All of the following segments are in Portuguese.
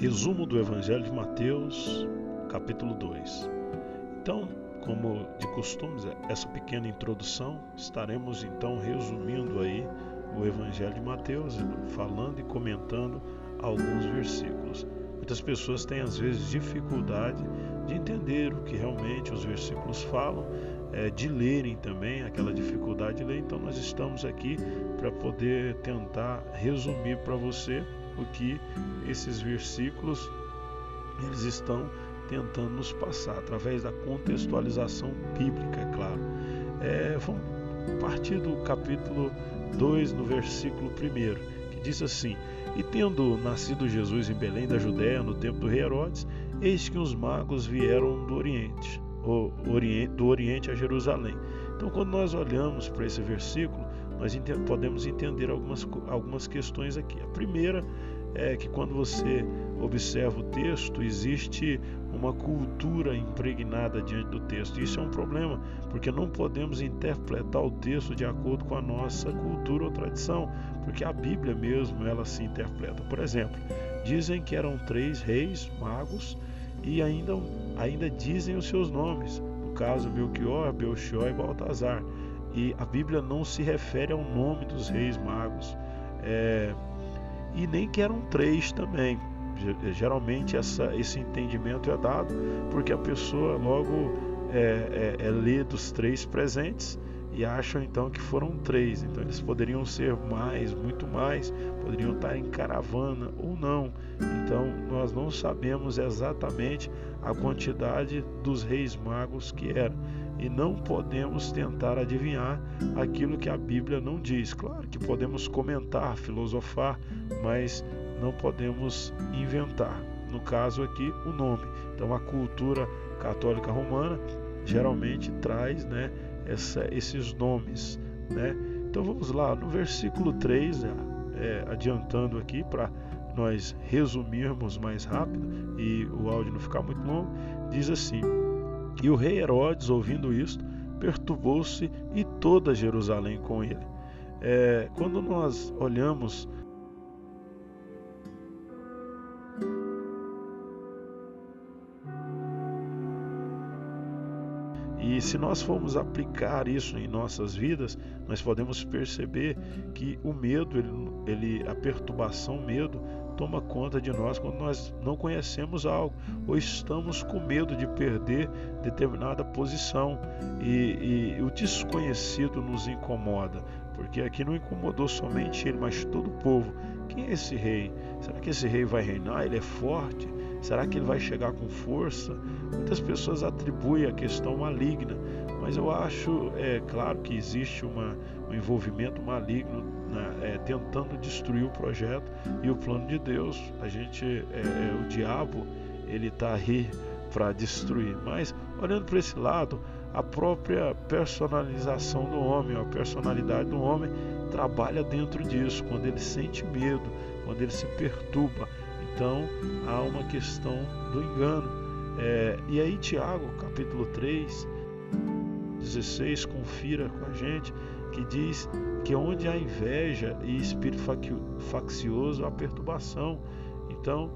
Resumo do Evangelho de Mateus, capítulo 2. Então, como de costume, essa pequena introdução, estaremos então resumindo aí o Evangelho de Mateus, falando e comentando alguns versículos. Muitas pessoas têm às vezes dificuldade de entender o que realmente os versículos falam, é, de lerem também, aquela dificuldade de ler. Então, nós estamos aqui para poder tentar resumir para você que esses versículos eles estão tentando nos passar através da contextualização bíblica, é claro. É, vamos partir do capítulo 2, no versículo 1, que diz assim: E tendo nascido Jesus em Belém da Judéia, no tempo do rei Herodes, eis que os magos vieram do Oriente, do Oriente a Jerusalém. Então, quando nós olhamos para esse versículo, nós podemos entender algumas, algumas questões aqui. A primeira é que quando você observa o texto, existe uma cultura impregnada diante do texto. Isso é um problema, porque não podemos interpretar o texto de acordo com a nossa cultura ou tradição, porque a Bíblia mesmo ela se interpreta. Por exemplo, dizem que eram três reis magos e ainda, ainda dizem os seus nomes. No caso, Belchior, Belchior e Baltazar e a Bíblia não se refere ao nome dos reis magos. É, e nem que eram três também. Geralmente essa, esse entendimento é dado porque a pessoa logo é, é, é lê dos três presentes e acham então que foram três. Então eles poderiam ser mais, muito mais, poderiam estar em caravana ou não. Então nós não sabemos exatamente a quantidade dos reis magos que eram e não podemos tentar adivinhar aquilo que a Bíblia não diz. Claro que podemos comentar, filosofar, mas não podemos inventar. No caso aqui, o nome. Então, a cultura católica romana geralmente traz né, essa, esses nomes. Né? Então, vamos lá, no versículo 3, é, adiantando aqui para nós resumirmos mais rápido e o áudio não ficar muito longo, diz assim. E o rei Herodes, ouvindo isto, perturbou-se e toda Jerusalém com ele. É, quando nós olhamos E se nós formos aplicar isso em nossas vidas, nós podemos perceber que o medo, ele, ele, a perturbação, o medo, toma conta de nós quando nós não conhecemos algo ou estamos com medo de perder determinada posição e, e o desconhecido nos incomoda, porque aqui não incomodou somente ele, mas todo o povo. Quem é esse rei? Será que esse rei vai reinar? Ele é forte? Será que ele vai chegar com força? Muitas pessoas atribuem a questão maligna, mas eu acho, é claro que existe uma, um envolvimento maligno né, é, tentando destruir o projeto e o plano de Deus. A gente, é, é o diabo, ele está aí para destruir. Mas olhando para esse lado, a própria personalização do homem, a personalidade do homem trabalha dentro disso. Quando ele sente medo, quando ele se perturba, então há uma questão do engano. É, e aí Tiago, capítulo 3, 16, confira com a gente, que diz que onde há inveja e espírito faccioso, há perturbação. Então,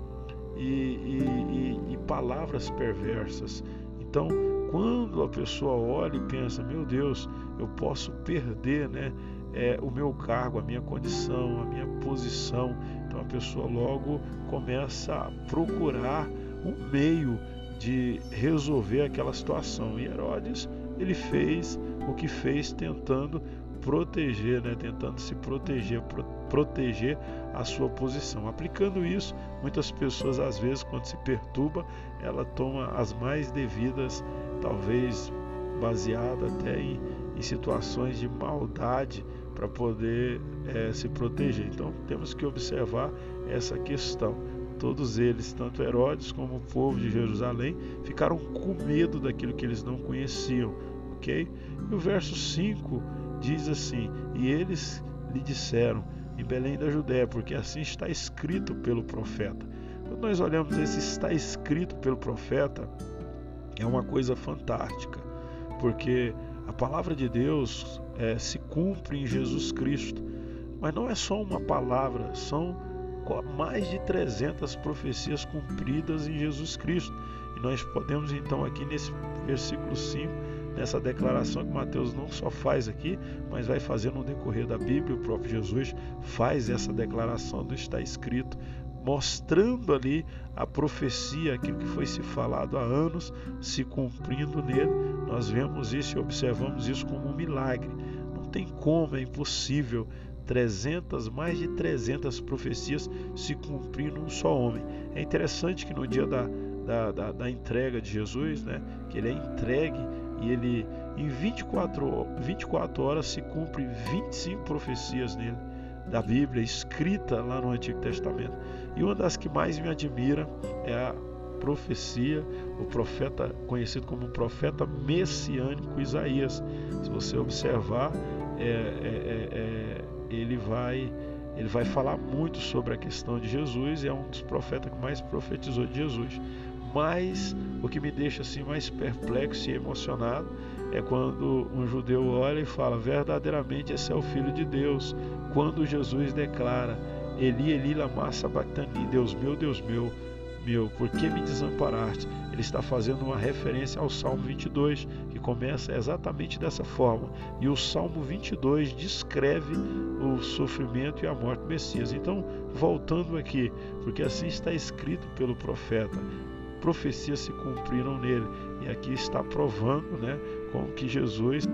e, e, e, e palavras perversas. Então, quando a pessoa olha e pensa, meu Deus, eu posso perder né, é, o meu cargo, a minha condição, a minha posição. Então a pessoa logo começa a procurar um meio de resolver aquela situação. E Herodes ele fez o que fez tentando proteger, né, tentando se proteger, pro, proteger a sua posição. Aplicando isso, muitas pessoas às vezes quando se perturba, ela toma as mais devidas, talvez baseada até em, em situações de maldade para poder é, se proteger. Então temos que observar essa questão. Todos eles, tanto Herodes como o povo de Jerusalém, ficaram com medo daquilo que eles não conheciam ok? E o verso 5 diz assim: E eles lhe disseram em Belém da Judéia, porque assim está escrito pelo profeta. Quando nós olhamos esse está escrito pelo profeta, é uma coisa fantástica, porque a palavra de Deus é, se cumpre em Jesus Cristo. Mas não é só uma palavra, são mais de 300 profecias cumpridas em Jesus Cristo. E nós podemos então aqui nesse versículo 5, nessa declaração que Mateus não só faz aqui, mas vai fazer no decorrer da Bíblia, o próprio Jesus faz essa declaração do está escrito, mostrando ali a profecia, aquilo que foi se falado há anos, se cumprindo nele. Nós vemos isso e observamos isso como um milagre. Não tem como, é impossível 300, mais de 300 profecias se cumprir num só homem. É interessante que no dia da, da, da, da, entrega de Jesus, né, que ele é entregue e ele em 24, 24 horas se cumpre 25 profecias nele da Bíblia escrita lá no Antigo Testamento. E uma das que mais me admira é a profecia, o profeta conhecido como profeta messiânico Isaías. Se você observar, é, é, é, é ele vai ele vai falar muito sobre a questão de Jesus e é um dos profetas que mais profetizou de Jesus. Mas o que me deixa assim mais perplexo e emocionado é quando um judeu olha e fala: verdadeiramente esse é o Filho de Deus. Quando Jesus declara: Eli, Eli, lama sabachthani, Deus meu, Deus meu, meu, por que me desamparaste? Ele está fazendo uma referência ao Salmo 22, que começa exatamente dessa forma. E o Salmo 22 descreve o sofrimento e a morte do Messias. Então, voltando aqui, porque assim está escrito pelo profeta, profecias se cumpriram nele. E aqui está provando, né, como que Jesus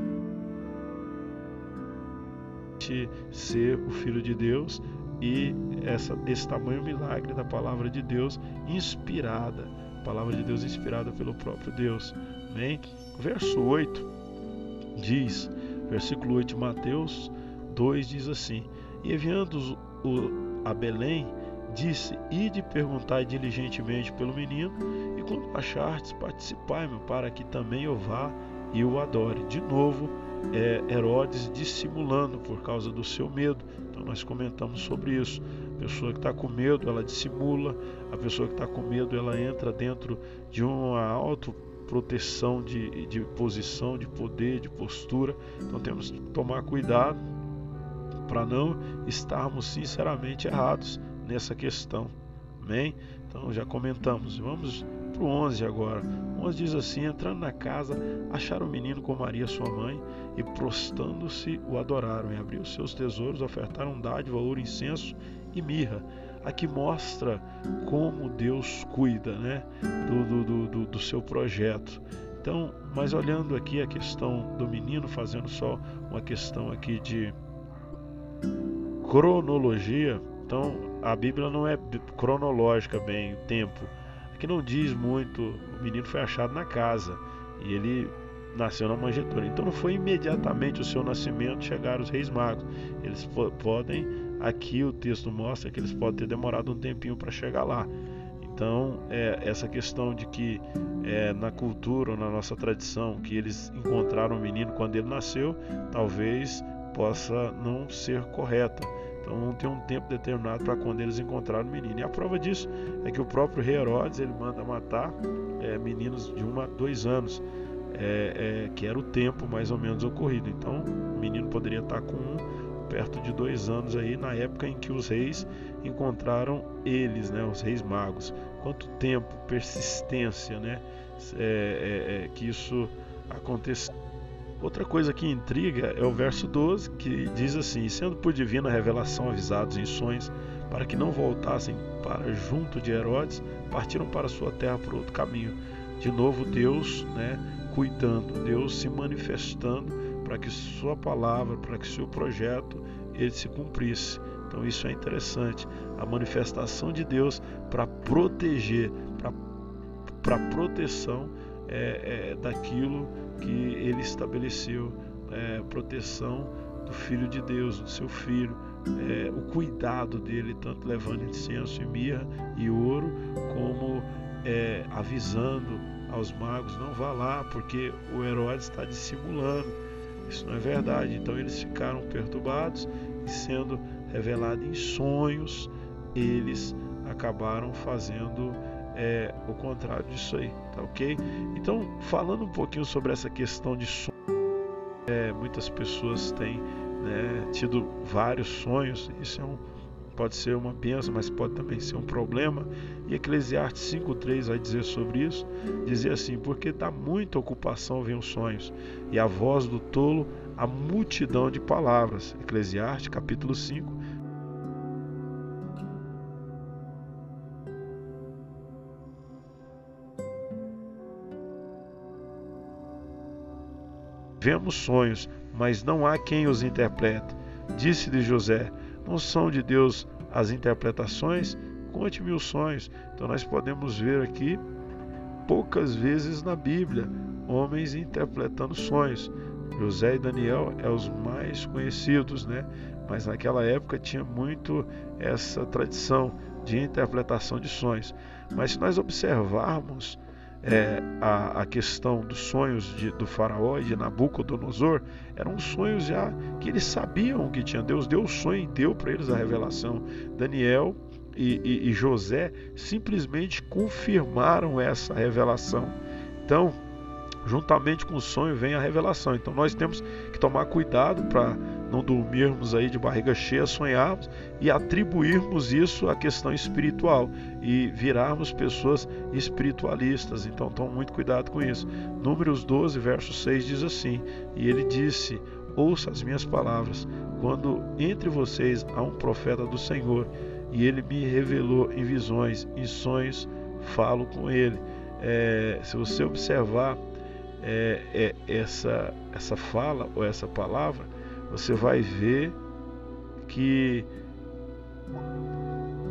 ser o filho de Deus e essa, esse tamanho milagre da palavra de Deus inspirada, palavra de Deus inspirada pelo próprio Deus. Amém? Verso 8 diz, versículo 8 de Mateus 2 diz assim: E enviando o, a Belém, disse: Ide perguntai diligentemente pelo menino, e quando achardes, participai-me, para que também eu vá e o adore. De novo, é, Herodes dissimulando por causa do seu medo. Então nós comentamos sobre isso. A pessoa que está com medo, ela dissimula. A pessoa que está com medo, ela entra dentro de uma autoproteção de, de posição, de poder, de postura. Então temos que tomar cuidado para não estarmos sinceramente errados nessa questão. Amém? Então já comentamos. Vamos para o 11 agora. O 11 diz assim: Entrando na casa, acharam o menino com Maria, sua mãe, e prostando-se o adoraram. E abriu seus tesouros, ofertaram dádiva, ouro, incenso e mirra. Aqui mostra como Deus cuida né, do, do, do, do seu projeto. Então, mas olhando aqui a questão do menino, fazendo só uma questão aqui de cronologia, então a Bíblia não é cronológica bem, o tempo. Aqui não diz muito, o menino foi achado na casa e ele nasceu na manjedoura. Então não foi imediatamente o seu nascimento chegar os reis magos. Eles podem, aqui o texto mostra que eles podem ter demorado um tempinho para chegar lá. Então, é, essa questão de que é, na cultura, na nossa tradição, que eles encontraram o menino quando ele nasceu, talvez possa não ser correta. Então não tem um tempo determinado para quando eles encontraram o menino. E a prova disso é que o próprio rei Herodes ele manda matar é, meninos de um a dois anos é, é, que era o tempo mais ou menos ocorrido. Então, o menino poderia estar com um, perto de dois anos aí, na época em que os reis encontraram eles, né, os reis magos. Quanto tempo, persistência, né, é, é, é que isso aconteceu. Outra coisa que intriga é o verso 12, que diz assim: Sendo por divina revelação avisados em sonhos, para que não voltassem para junto de Herodes, partiram para sua terra por outro caminho. De novo, Deus, né, cuidando, Deus se manifestando para que sua palavra, para que seu projeto ele se cumprisse. Então isso é interessante, a manifestação de Deus para proteger, para proteção é, é, daquilo que Ele estabeleceu, é, proteção do Filho de Deus, do seu Filho, é, o cuidado dele, tanto levando incenso e mirra e ouro, como é, avisando aos magos: não vá lá, porque o Herodes está dissimulando. Isso não é verdade. Então eles ficaram perturbados e, sendo revelado em sonhos, eles acabaram fazendo é, o contrário disso aí, tá ok? Então, falando um pouquinho sobre essa questão de sonhos, é, muitas pessoas têm né, tido vários sonhos, isso é um pode ser uma benção, mas pode também ser um problema. E Eclesiastes 5,3 vai dizer sobre isso: dizer assim, porque dá muita ocupação vem os sonhos, e a voz do tolo a multidão de palavras. Eclesiastes capítulo 5. Vemos sonhos, mas não há quem os interprete. Disse-lhe José: Não são de Deus as interpretações? Conte-me os sonhos. Então nós podemos ver aqui poucas vezes na Bíblia homens interpretando sonhos. José e Daniel é os mais conhecidos, né? Mas naquela época tinha muito essa tradição de interpretação de sonhos. Mas se nós observarmos é, a, a, questão dos sonhos de, do faraó e de Nabucodonosor eram sonhos já que eles sabiam que tinha. Deus deu o sonho e deu para eles a revelação. Daniel e, e, e José simplesmente confirmaram essa revelação. Então, juntamente com o sonho vem a revelação. Então nós temos que tomar cuidado para não dormirmos aí de barriga cheia, sonharmos e atribuirmos isso à questão espiritual e virarmos pessoas espiritualistas. Então tome muito cuidado com isso. Números 12, verso 6 diz assim: E ele disse: Ouça as minhas palavras, quando entre vocês há um profeta do Senhor, e ele me revelou em visões, em sonhos, falo com ele. É, se você observar é, é, essa, essa fala ou essa palavra, você vai ver que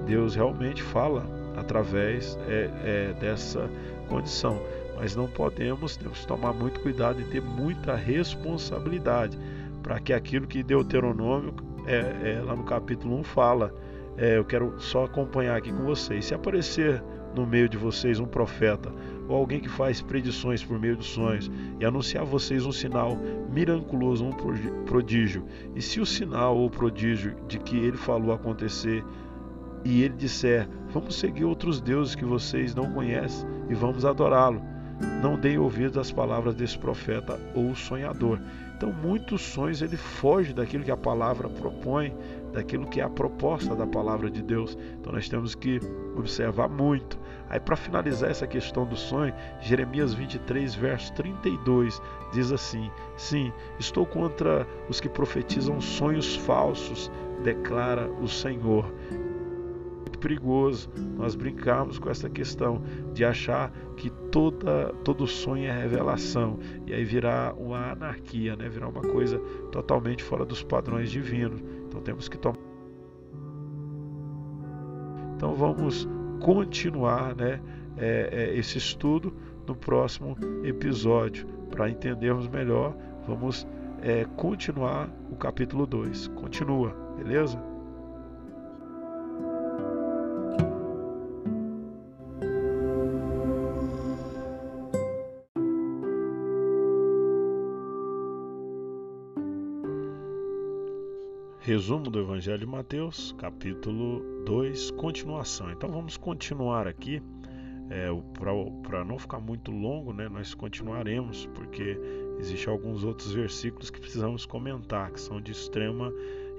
Deus realmente fala através é, é, dessa condição. Mas não podemos, temos que tomar muito cuidado e ter muita responsabilidade para que aquilo que Deuteronômio, é, é, lá no capítulo 1, fala. É, eu quero só acompanhar aqui com vocês. Se aparecer no meio de vocês um profeta ou alguém que faz predições por meio dos sonhos e anunciar a vocês um sinal miraculoso, um prodígio. E se o sinal ou prodígio de que ele falou acontecer e ele disser: Vamos seguir outros deuses que vocês não conhecem e vamos adorá-lo. Não deem ouvidos às palavras desse profeta ou sonhador. Então, muitos sonhos ele foge daquilo que a palavra propõe, daquilo que é a proposta da palavra de Deus. Então, nós temos que observar muito. Aí, para finalizar essa questão do sonho, Jeremias 23, verso 32 diz assim: Sim, estou contra os que profetizam sonhos falsos, declara o Senhor perigoso nós brincarmos com essa questão de achar que toda, todo sonho é revelação e aí virar uma anarquia, né? virar uma coisa totalmente fora dos padrões divinos. Então temos que tomar. Então vamos continuar né, é, é, esse estudo no próximo episódio. Para entendermos melhor, vamos é, continuar o capítulo 2. Continua, beleza? Resumo do Evangelho de Mateus, capítulo 2, continuação. Então vamos continuar aqui, é, para não ficar muito longo, né, nós continuaremos, porque existem alguns outros versículos que precisamos comentar, que são de extrema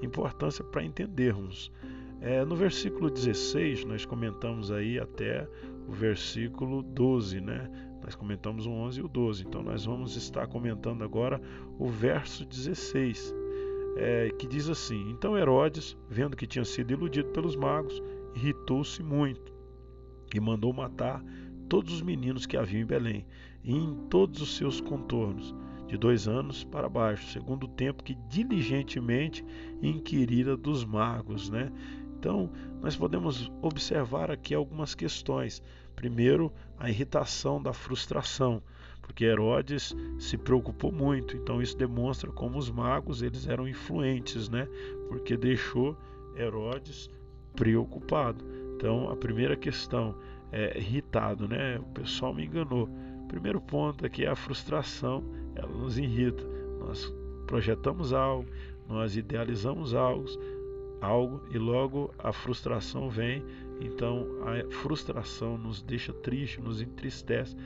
importância para entendermos. É, no versículo 16, nós comentamos aí até o versículo 12, né? Nós comentamos o 11 e o 12, então nós vamos estar comentando agora o verso 16 é, que diz assim: Então Herodes, vendo que tinha sido iludido pelos magos, irritou-se muito e mandou matar todos os meninos que haviam em Belém e em todos os seus contornos, de dois anos para baixo, segundo o tempo que diligentemente inquirira dos magos, né? Então, nós podemos observar aqui algumas questões. Primeiro, a irritação da frustração porque Herodes se preocupou muito. Então isso demonstra como os magos eles eram influentes, né? Porque deixou Herodes preocupado. Então a primeira questão é irritado, né? O pessoal me enganou. Primeiro ponto aqui é a frustração, ela nos irrita. Nós projetamos algo, nós idealizamos algo, algo e logo a frustração vem. Então a frustração nos deixa triste, nos entristece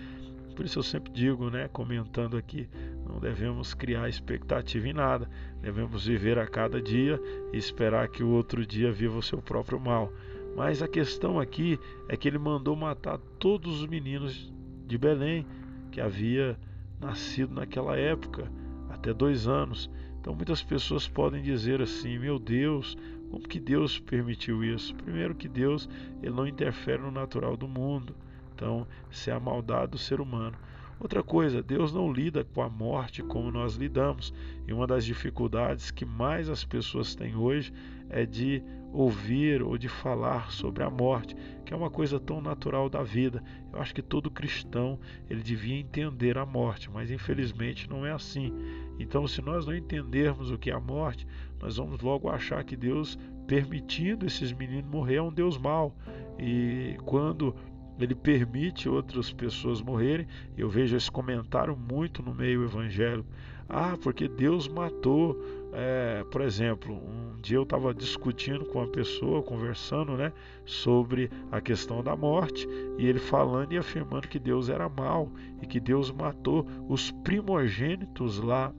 por isso eu sempre digo, né, comentando aqui Não devemos criar expectativa em nada. Devemos viver a cada dia e esperar que o outro dia viva o seu próprio mal. Mas a questão aqui é que ele mandou matar todos os meninos de Belém que havia nascido naquela época, até dois anos. Então muitas pessoas podem dizer assim: meu Deus, como que Deus permitiu isso? Primeiro que Deus ele não interfere no natural do mundo. Então, isso é a maldade do ser humano. Outra coisa, Deus não lida com a morte como nós lidamos. E uma das dificuldades que mais as pessoas têm hoje é de ouvir ou de falar sobre a morte, que é uma coisa tão natural da vida. Eu acho que todo cristão ele devia entender a morte, mas infelizmente não é assim. Então, se nós não entendermos o que é a morte, nós vamos logo achar que Deus permitindo esses meninos morrer é um Deus mau. E quando ele permite outras pessoas morrerem. Eu vejo esse comentário muito no meio evangélico. Ah, porque Deus matou. É, por exemplo, um dia eu estava discutindo com uma pessoa, conversando né, sobre a questão da morte, e ele falando e afirmando que Deus era mal e que Deus matou os primogênitos lá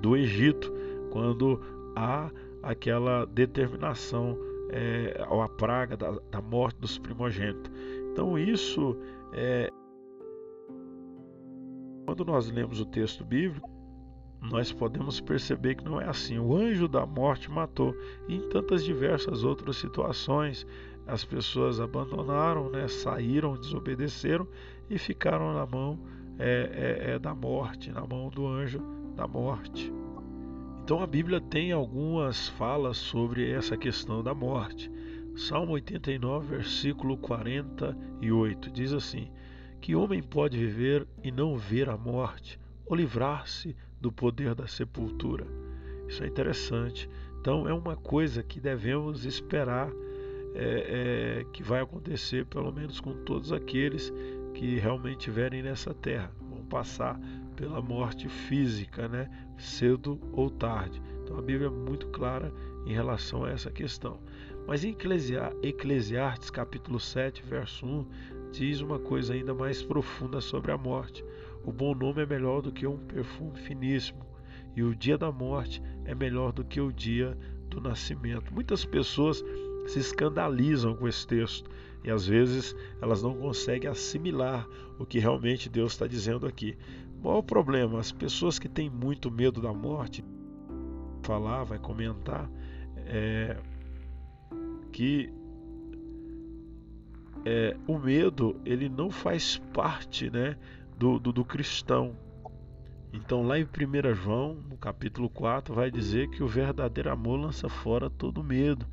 do Egito, quando há aquela determinação, é, a praga da, da morte dos primogênitos. Então, isso é. Quando nós lemos o texto bíblico, nós podemos perceber que não é assim. O anjo da morte matou. E em tantas diversas outras situações, as pessoas abandonaram, né, saíram, desobedeceram e ficaram na mão é, é, é, da morte, na mão do anjo da morte. Então a Bíblia tem algumas falas sobre essa questão da morte. Salmo 89, versículo 48 diz assim: Que homem pode viver e não ver a morte, ou livrar-se do poder da sepultura? Isso é interessante. Então, é uma coisa que devemos esperar é, é, que vai acontecer, pelo menos com todos aqueles que realmente estiverem nessa terra. Vão passar pela morte física, né? cedo ou tarde. Então, a Bíblia é muito clara em relação a essa questão. Mas em Eclesiastes capítulo 7, verso 1, diz uma coisa ainda mais profunda sobre a morte. O bom nome é melhor do que um perfume finíssimo, e o dia da morte é melhor do que o dia do nascimento. Muitas pessoas se escandalizam com esse texto e às vezes elas não conseguem assimilar o que realmente Deus está dizendo aqui. Qual o problema? As pessoas que têm muito medo da morte, falar, vai comentar, é, que é, o medo ele não faz parte né, do, do, do cristão. Então, lá em 1 João, no capítulo 4, vai dizer que o verdadeiro amor lança fora todo medo,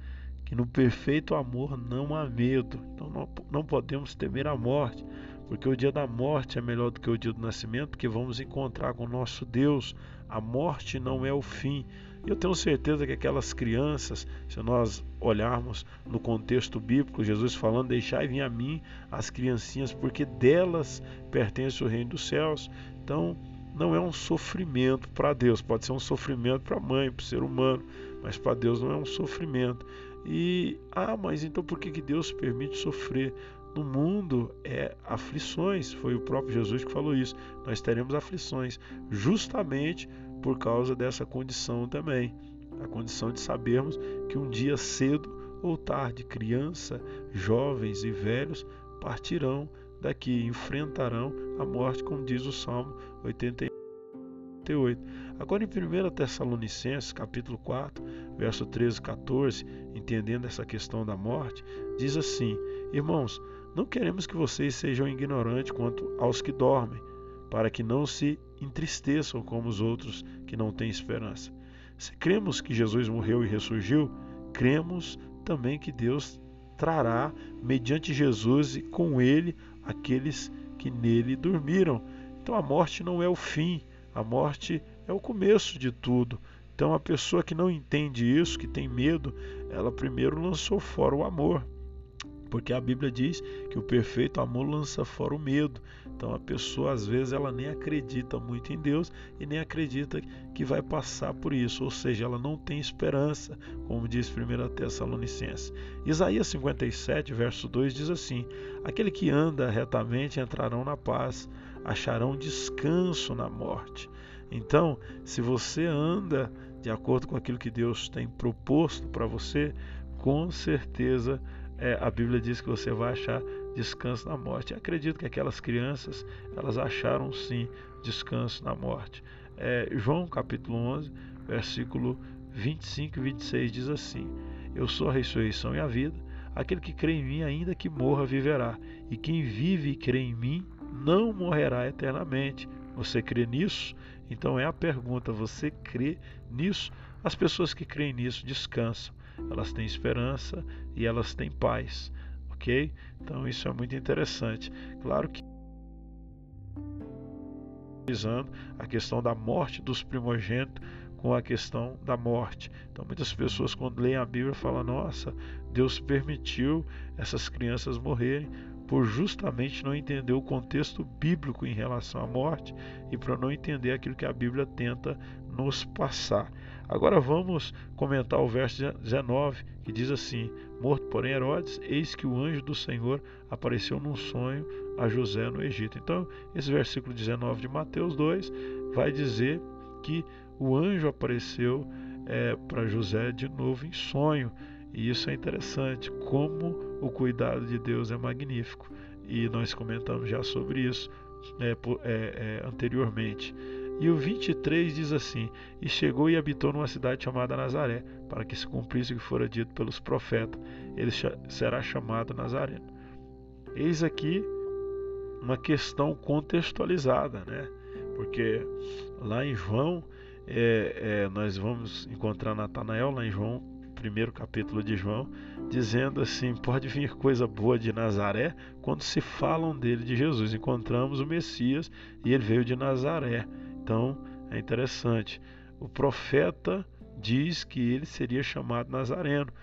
que no perfeito amor não há medo. Então, não, não podemos temer a morte, porque o dia da morte é melhor do que o dia do nascimento, porque vamos encontrar com o nosso Deus. A morte não é o fim, eu tenho certeza que aquelas crianças, se nós olharmos no contexto bíblico, Jesus falando: Deixai vir a mim as criancinhas, porque delas pertence o reino dos céus. Então, não é um sofrimento para Deus, pode ser um sofrimento para a mãe, para o ser humano, mas para Deus não é um sofrimento. E, ah, mas então por que, que Deus permite sofrer? No mundo é aflições, foi o próprio Jesus que falou isso. Nós teremos aflições, justamente por causa dessa condição também a condição de sabermos que um dia cedo ou tarde, criança, jovens e velhos partirão daqui, enfrentarão a morte, como diz o Salmo 88. Agora em 1 Tessalonicenses, capítulo 4, verso 13 e 14, entendendo essa questão da morte, diz assim: Irmãos, não queremos que vocês sejam ignorantes quanto aos que dormem, para que não se entristeçam como os outros que não têm esperança. Se cremos que Jesus morreu e ressurgiu, cremos também que Deus trará, mediante Jesus e com ele, aqueles que nele dormiram. Então a morte não é o fim, a morte é o começo de tudo. Então a pessoa que não entende isso, que tem medo, ela primeiro lançou fora o amor porque a Bíblia diz que o perfeito amor lança fora o medo. Então a pessoa às vezes ela nem acredita muito em Deus e nem acredita que vai passar por isso, ou seja, ela não tem esperança, como diz 1 Tessalonicenses. Isaías 57, verso 2 diz assim: Aquele que anda retamente entrarão na paz, acharão descanso na morte. Então, se você anda de acordo com aquilo que Deus tem proposto para você, com certeza é, a Bíblia diz que você vai achar descanso na morte. Eu acredito que aquelas crianças elas acharam sim descanso na morte. É, João capítulo 11, versículo 25 e 26 diz assim: Eu sou a ressurreição e a vida. Aquele que crê em mim, ainda que morra, viverá. E quem vive e crê em mim, não morrerá eternamente. Você crê nisso? Então é a pergunta: você crê nisso? As pessoas que creem nisso descansam, elas têm esperança e elas têm paz, ok? Então isso é muito interessante. Claro que a questão da morte dos primogênitos com a questão da morte. Então muitas pessoas quando leem a Bíblia falam: "Nossa, Deus permitiu essas crianças morrerem por justamente não entender o contexto bíblico em relação à morte e para não entender aquilo que a Bíblia tenta nos passar. Agora vamos comentar o verso 19, que diz assim: Morto, porém, Herodes, eis que o anjo do Senhor apareceu num sonho a José no Egito. Então, esse versículo 19 de Mateus 2 vai dizer que o anjo apareceu é, para José de novo em sonho. E isso é interessante, como o cuidado de Deus é magnífico. E nós comentamos já sobre isso é, é, é, anteriormente. E o 23 diz assim: E chegou e habitou numa cidade chamada Nazaré, para que se cumprisse o que fora dito pelos profetas, ele será chamado Nazareno. Eis aqui uma questão contextualizada, né? Porque lá em João, é, é, nós vamos encontrar Natanael, lá em João primeiro capítulo de João, dizendo assim: pode vir coisa boa de Nazaré quando se falam dele, de Jesus. Encontramos o Messias e ele veio de Nazaré. Então é interessante. O profeta diz que ele seria chamado Nazareno.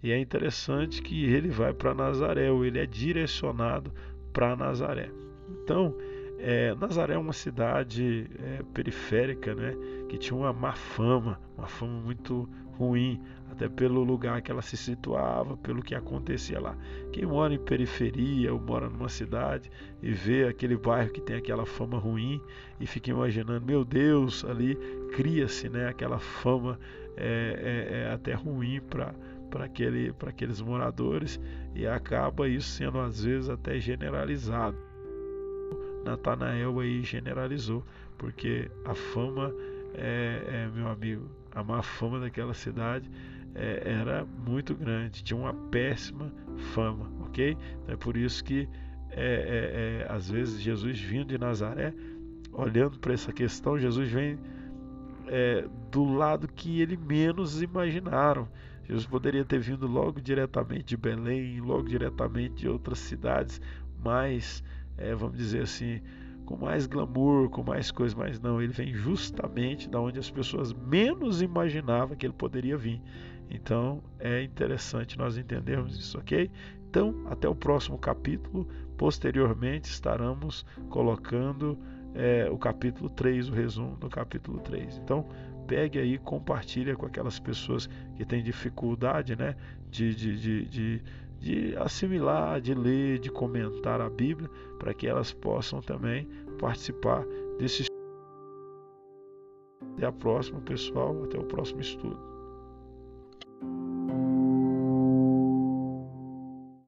E é interessante que ele vai para Nazaré, ou ele é direcionado para Nazaré. Então, é, Nazaré é uma cidade é, periférica, né, que tinha uma má fama, uma fama muito ruim, até pelo lugar que ela se situava, pelo que acontecia lá. Quem mora em periferia ou mora numa cidade e vê aquele bairro que tem aquela fama ruim e fica imaginando, meu Deus, ali cria-se né, aquela fama é, é, é até ruim para para aquele, aqueles moradores e acaba isso sendo às vezes até generalizado. Natanael aí generalizou, porque a fama, é, é, meu amigo, a má fama daquela cidade é, era muito grande, tinha uma péssima fama, ok? Então é por isso que é, é, é às vezes Jesus vindo de Nazaré, olhando para essa questão, Jesus vem é, do lado que ele menos imaginaram. Jesus poderia ter vindo logo diretamente de Belém, logo diretamente de outras cidades mais é, vamos dizer assim, com mais glamour, com mais coisas, mas não, ele vem justamente da onde as pessoas menos imaginavam que ele poderia vir. Então é interessante nós entendermos isso, ok? Então, até o próximo capítulo. Posteriormente estaremos colocando é, o capítulo 3, o resumo do capítulo 3. Então, pegue aí, compartilha com aquelas pessoas que têm dificuldade né, de, de, de, de de assimilar, de ler, de comentar a Bíblia, para que elas possam também participar desse. Até a próxima, pessoal. Até o próximo estudo.